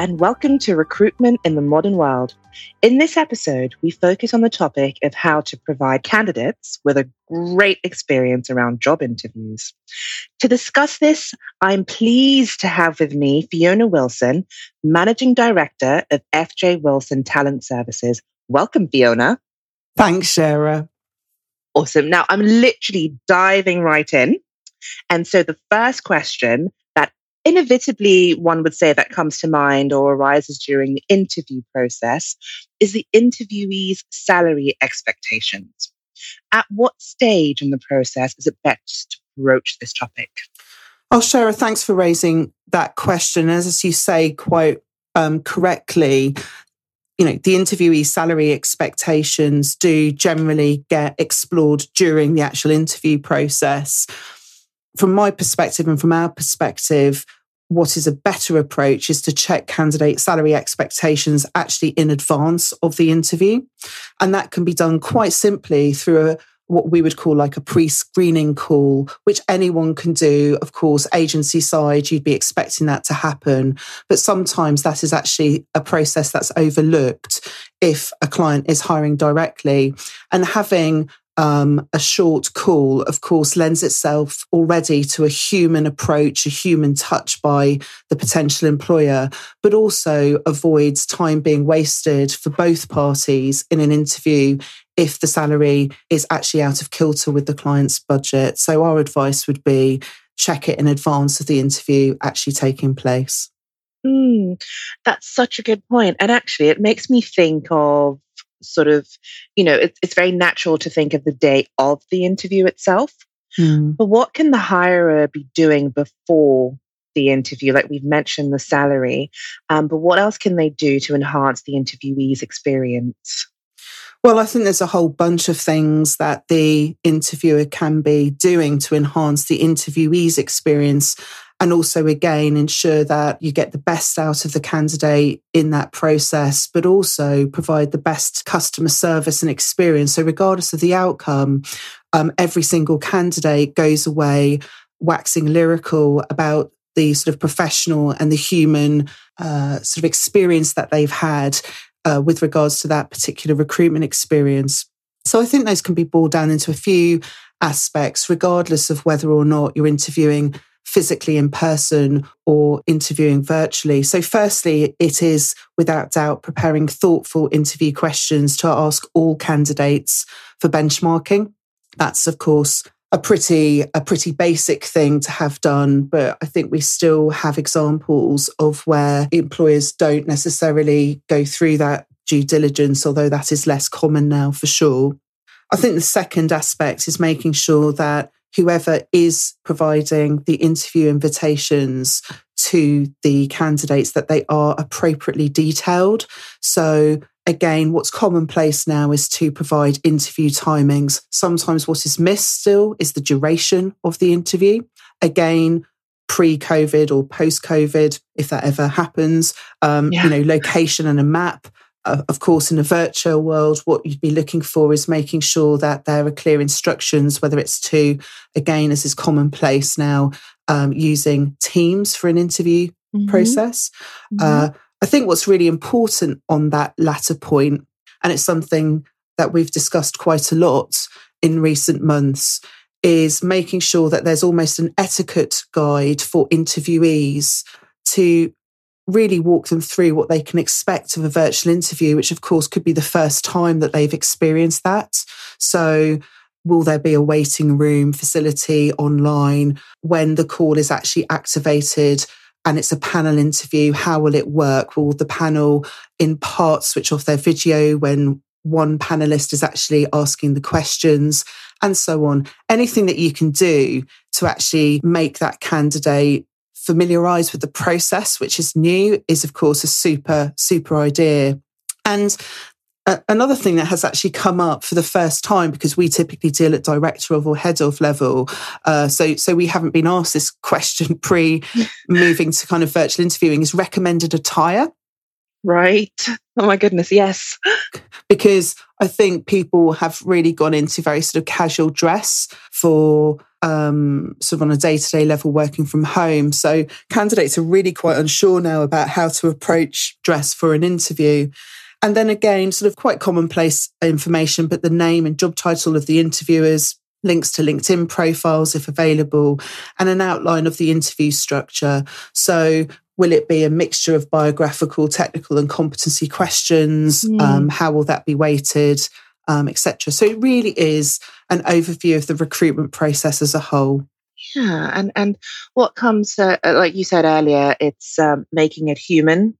and welcome to Recruitment in the Modern World. In this episode, we focus on the topic of how to provide candidates with a great experience around job interviews. To discuss this, I'm pleased to have with me Fiona Wilson, Managing Director of FJ Wilson Talent Services. Welcome, Fiona. Thanks, Sarah. Awesome. Now, I'm literally diving right in. And so the first question inevitably one would say that comes to mind or arises during the interview process is the interviewee's salary expectations. At what stage in the process is it best to broach this topic? Oh, Sarah, thanks for raising that question. As you say quite um, correctly, you know, the interviewee's salary expectations do generally get explored during the actual interview process from my perspective and from our perspective, what is a better approach is to check candidate salary expectations actually in advance of the interview. And that can be done quite simply through a, what we would call like a pre screening call, which anyone can do. Of course, agency side, you'd be expecting that to happen. But sometimes that is actually a process that's overlooked if a client is hiring directly. And having um, a short call, of course, lends itself already to a human approach, a human touch by the potential employer, but also avoids time being wasted for both parties in an interview if the salary is actually out of kilter with the client's budget. So, our advice would be check it in advance of the interview actually taking place. Mm, that's such a good point. And actually, it makes me think of sort of, you know, it, it's very natural to think of the day of the interview itself. Mm. But what can the hirer be doing before the interview? Like we've mentioned the salary, um, but what else can they do to enhance the interviewee's experience? Well, I think there's a whole bunch of things that the interviewer can be doing to enhance the interviewee's experience and also again ensure that you get the best out of the candidate in that process but also provide the best customer service and experience. So regardless of the outcome um, every single candidate goes away waxing lyrical about the sort of professional and the human uh, sort of experience that they've had uh, with regards to that particular recruitment experience. So i think those can be boiled down into a few aspects regardless of whether or not you're interviewing physically in person or interviewing virtually. So, firstly, it is without doubt preparing thoughtful interview questions to ask all candidates for benchmarking. That's, of course, a pretty a pretty basic thing to have done but i think we still have examples of where employers don't necessarily go through that due diligence although that is less common now for sure i think the second aspect is making sure that whoever is providing the interview invitations to the candidates that they are appropriately detailed. So again, what's commonplace now is to provide interview timings. Sometimes what is missed still is the duration of the interview. Again, pre-COVID or post-COVID, if that ever happens, um, yeah. you know, location and a map of course, in a virtual world, what you'd be looking for is making sure that there are clear instructions, whether it's to, again, as is commonplace now, um, using Teams for an interview mm-hmm. process. Mm-hmm. Uh, I think what's really important on that latter point, and it's something that we've discussed quite a lot in recent months, is making sure that there's almost an etiquette guide for interviewees to really walk them through what they can expect of a virtual interview, which of course could be the first time that they've experienced that. So, will there be a waiting room facility online when the call is actually activated? And it's a panel interview. How will it work? Will the panel in part switch off their video when one panelist is actually asking the questions and so on? Anything that you can do to actually make that candidate familiarize with the process, which is new, is of course a super, super idea. And another thing that has actually come up for the first time because we typically deal at director of or head of level uh, so so we haven't been asked this question pre moving to kind of virtual interviewing is recommended attire. Right. Oh my goodness yes. Because I think people have really gone into very sort of casual dress for um, sort of on a day to day level working from home. So candidates are really quite unsure now about how to approach dress for an interview. And then again, sort of quite commonplace information, but the name and job title of the interviewers, links to LinkedIn profiles if available, and an outline of the interview structure. So, will it be a mixture of biographical, technical, and competency questions? Mm. Um, how will that be weighted? Um, Etc. So, it really is an overview of the recruitment process as a whole. Yeah, and and what comes, uh, like you said earlier, it's um, making it human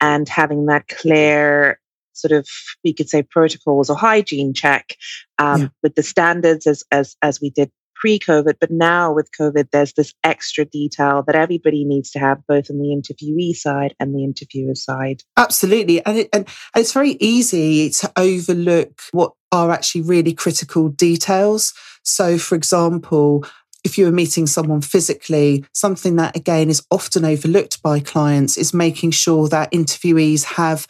and having that clear sort of we could say protocols or hygiene check um, yeah. with the standards as as as we did pre-COVID, but now with COVID, there's this extra detail that everybody needs to have both on the interviewee side and the interviewer side. Absolutely, and, it, and it's very easy to overlook what are actually really critical details. So, for example, if you are meeting someone physically, something that again is often overlooked by clients is making sure that interviewees have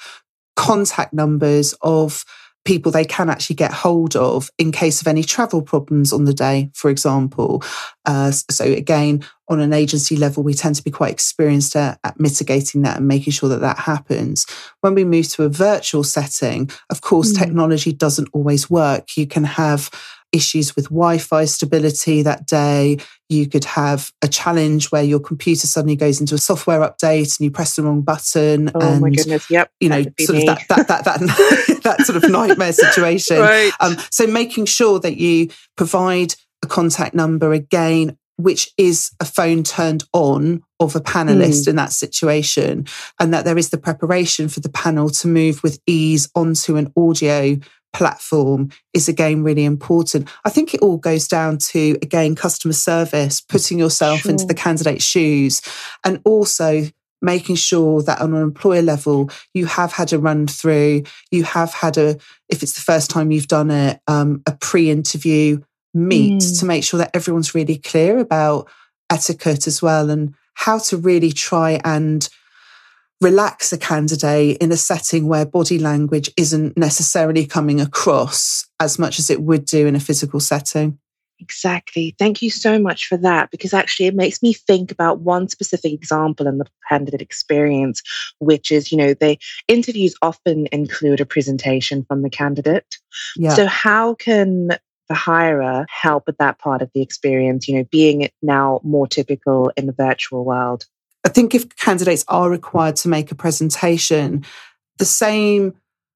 contact numbers of people they can actually get hold of in case of any travel problems on the day, for example. Uh, so, again, on an agency level, we tend to be quite experienced at, at, mitigating that and making sure that that happens. When we move to a virtual setting, of course, mm. technology doesn't always work. You can have issues with Wi Fi stability that day. You could have a challenge where your computer suddenly goes into a software update and you press the wrong button. Oh and, my goodness. Yep. You know, sort of that, that, that, that, that sort of nightmare situation. right. Um, so making sure that you provide a contact number again which is a phone turned on of a panelist mm. in that situation, and that there is the preparation for the panel to move with ease onto an audio platform is again really important. I think it all goes down to again customer service, putting yourself sure. into the candidate's shoes, and also making sure that on an employer level you have had a run through, you have had a if it's the first time you've done it, um, a pre-interview meet mm. to make sure that everyone's really clear about etiquette as well and how to really try and relax a candidate in a setting where body language isn't necessarily coming across as much as it would do in a physical setting. Exactly. Thank you so much for that because actually it makes me think about one specific example in the candidate experience, which is, you know, the interviews often include a presentation from the candidate. Yeah. So, how can the hirer help with that part of the experience, you know, being now more typical in the virtual world? I think if candidates are required to make a presentation, the same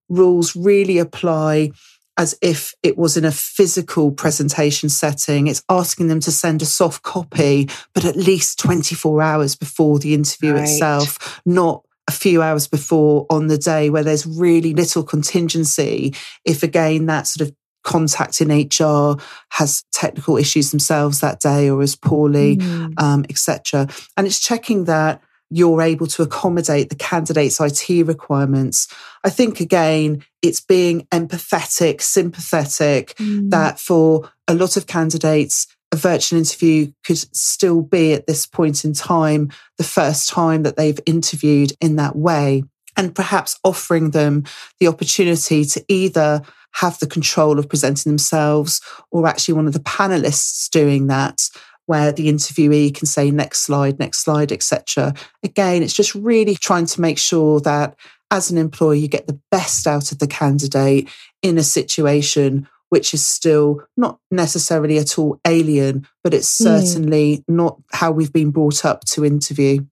rules really apply as if it was in a physical presentation setting. It's asking them to send a soft copy, but at least 24 hours before the interview right. itself, not a few hours before on the day where there's really little contingency. If again, that sort of contact in HR has technical issues themselves that day or is poorly, mm. um, etc. And it's checking that you're able to accommodate the candidate's IT requirements. I think again, it's being empathetic, sympathetic, mm. that for a lot of candidates, a virtual interview could still be at this point in time the first time that they've interviewed in that way. And perhaps offering them the opportunity to either have the control of presenting themselves or actually one of the panelists doing that where the interviewee can say next slide next slide etc again it's just really trying to make sure that as an employer you get the best out of the candidate in a situation which is still not necessarily at all alien but it's hmm. certainly mm. not how we've been brought up to interview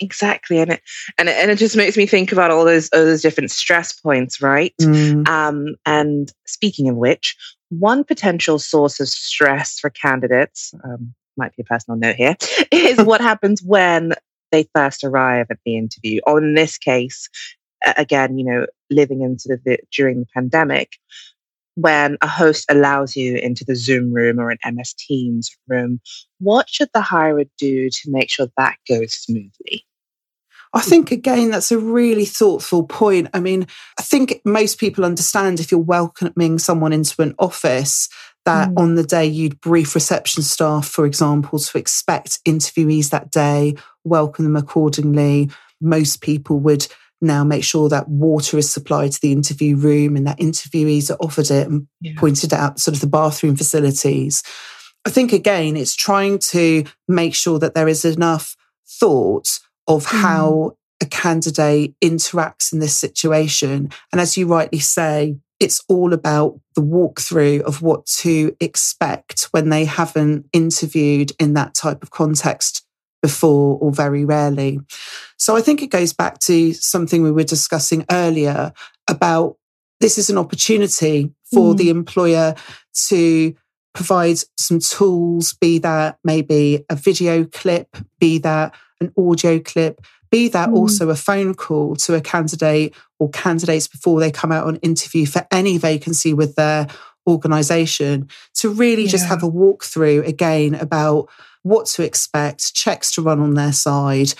exactly and it and it, and it just makes me think about all those all those different stress points right mm. um and speaking of which one potential source of stress for candidates um, might be a personal note here is what happens when they first arrive at the interview or in this case again you know living in sort of the during the pandemic when a host allows you into the Zoom room or an MS Teams room, what should the hirer do to make sure that goes smoothly? I think, again, that's a really thoughtful point. I mean, I think most people understand if you're welcoming someone into an office that mm. on the day you'd brief reception staff, for example, to expect interviewees that day, welcome them accordingly. Most people would now make sure that water is supplied to the interview room and that interviewees are offered it and yeah. pointed out sort of the bathroom facilities. I think again, it's trying to make sure that there is enough thought of mm. how a candidate interacts in this situation. And as you rightly say, it's all about the walkthrough of what to expect when they haven't interviewed in that type of context before or very rarely. So I think it goes back to something we were discussing earlier about this is an opportunity for mm. the employer to provide some tools, be that maybe a video clip, be that an audio clip, be that mm. also a phone call to a candidate or candidates before they come out on interview for any vacancy with their organization to really yeah. just have a walkthrough again about what to expect, checks to run on their side,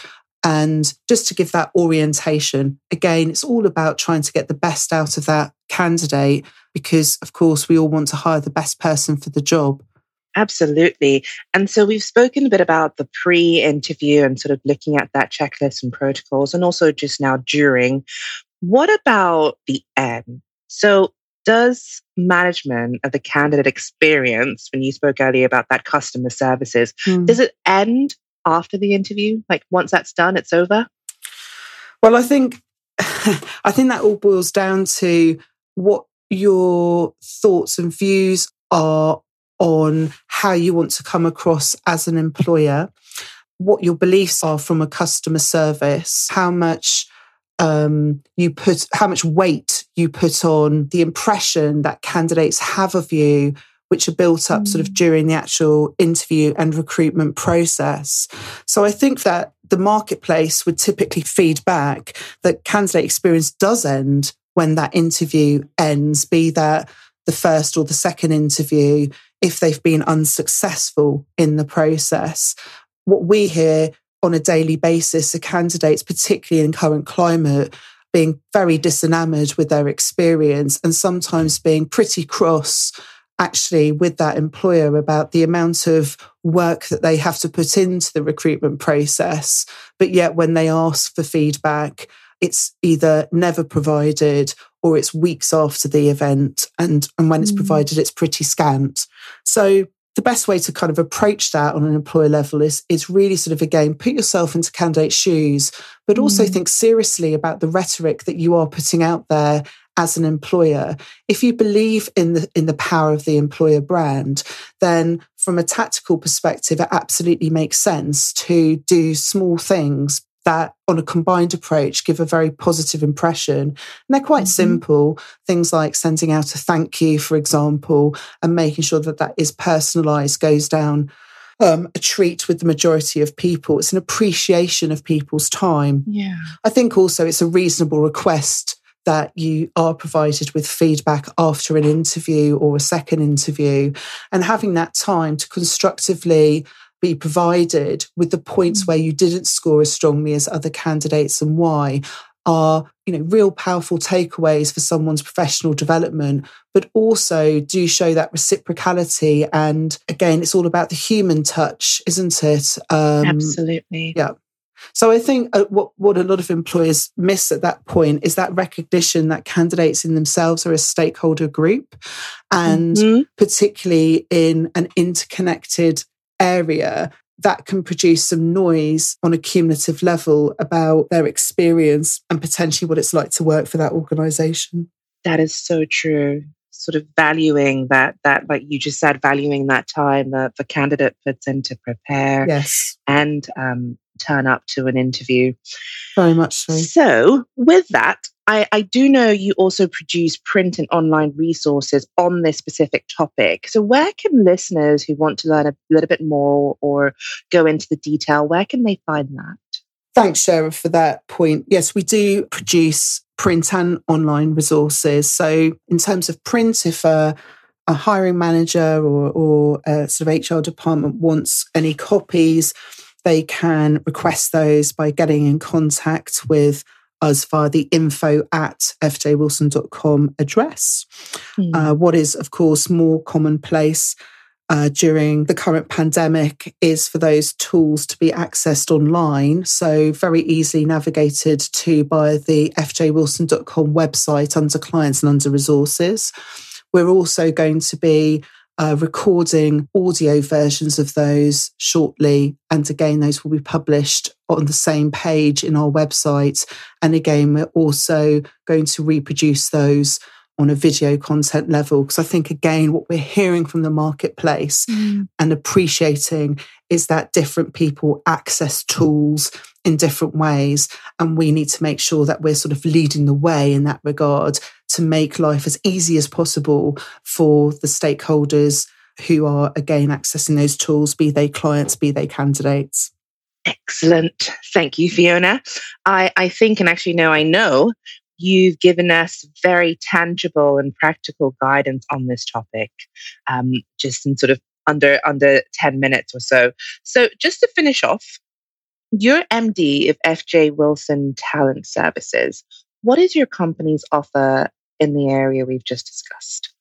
and just to give that orientation. Again, it's all about trying to get the best out of that candidate because, of course, we all want to hire the best person for the job. Absolutely. And so we've spoken a bit about the pre interview and sort of looking at that checklist and protocols, and also just now during. What about the end? So, does management of the candidate experience, when you spoke earlier about that customer services, mm. does it end after the interview? Like once that's done, it's over? Well, I think I think that all boils down to what your thoughts and views are on how you want to come across as an employer, what your beliefs are from a customer service, how much um, you put, how much weight you put on the impression that candidates have of you, which are built up sort of mm. during the actual interview and recruitment process. So I think that the marketplace would typically feed back that candidate experience does end when that interview ends, be that the first or the second interview if they've been unsuccessful in the process. What we hear on a daily basis are candidates, particularly in current climate, being very disenamored with their experience and sometimes being pretty cross actually with that employer about the amount of work that they have to put into the recruitment process. But yet, when they ask for feedback, it's either never provided or it's weeks after the event. And, and when mm. it's provided, it's pretty scant. So the best way to kind of approach that on an employer level is, is really sort of again, put yourself into candidate's shoes, but also mm. think seriously about the rhetoric that you are putting out there as an employer. If you believe in the in the power of the employer brand, then from a tactical perspective, it absolutely makes sense to do small things that on a combined approach give a very positive impression. And they're quite mm-hmm. simple. Things like sending out a thank you, for example, and making sure that that is personalized, goes down um, a treat with the majority of people. It's an appreciation of people's time. Yeah. I think also it's a reasonable request that you are provided with feedback after an interview or a second interview and having that time to constructively be provided with the points mm. where you didn't score as strongly as other candidates and why are you know real powerful takeaways for someone's professional development but also do show that reciprocality and again it's all about the human touch isn't it um, absolutely yeah so I think uh, what, what a lot of employers miss at that point is that recognition that candidates in themselves are a stakeholder group. And mm-hmm. particularly in an interconnected area that can produce some noise on a cumulative level about their experience and potentially what it's like to work for that organization. That is so true. Sort of valuing that, that like you just said, valuing that time that the candidate puts in to prepare. Yes. And um, turn up to an interview. Very much so. So, with that, I, I, do know you also produce print and online resources on this specific topic. So, where can listeners who want to learn a little bit more or go into the detail, where can they find that? Thanks, Sarah, for that point. Yes, we do produce print and online resources. So, in terms of print, if a, a hiring manager or, or a sort of HR department wants any copies, they can request those by getting in contact with us via the info at fjwilson.com address. Mm. Uh, what is, of course, more commonplace uh, during the current pandemic is for those tools to be accessed online. So, very easily navigated to by the fjwilson.com website under clients and under resources. We're also going to be uh, recording audio versions of those shortly. And again, those will be published on the same page in our website. And again, we're also going to reproduce those on a video content level. Because I think, again, what we're hearing from the marketplace mm. and appreciating is that different people access tools in different ways. And we need to make sure that we're sort of leading the way in that regard to make life as easy as possible for the stakeholders who are, again, accessing those tools, be they clients, be they candidates. Excellent. Thank you, Fiona. I, I think, and actually, no, I know you've given us very tangible and practical guidance on this topic, um, just in sort of under under 10 minutes or so. So just to finish off, you're MD of FJ Wilson Talent Services. What is your company's offer in the area we've just discussed?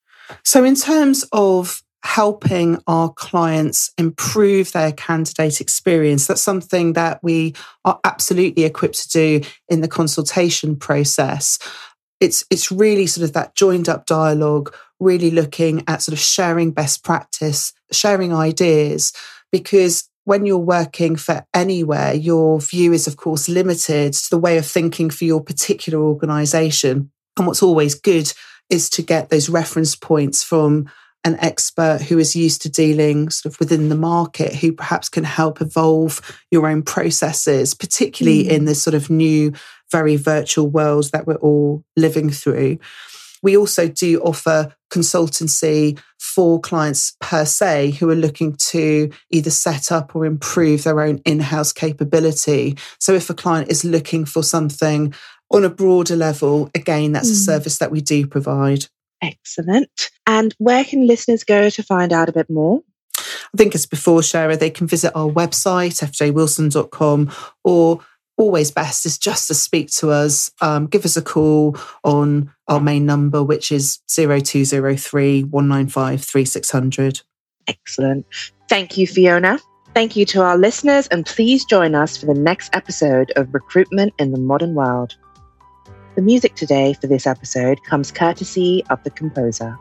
So, in terms of helping our clients improve their candidate experience. That's something that we are absolutely equipped to do in the consultation process. It's, it's really sort of that joined up dialogue, really looking at sort of sharing best practice, sharing ideas, because when you're working for anywhere, your view is, of course, limited to the way of thinking for your particular organization. And what's always good is to get those reference points from an expert who is used to dealing sort of within the market who perhaps can help evolve your own processes particularly mm. in this sort of new very virtual world that we're all living through we also do offer consultancy for clients per se who are looking to either set up or improve their own in-house capability so if a client is looking for something on a broader level again that's mm. a service that we do provide Excellent. And where can listeners go to find out a bit more? I think as before, Sarah, they can visit our website, fjwilson.com, or always best is just to speak to us. Um, give us a call on our main number, which is 0203 195 3600. Excellent. Thank you, Fiona. Thank you to our listeners, and please join us for the next episode of Recruitment in the Modern World. The music today for this episode comes courtesy of the composer.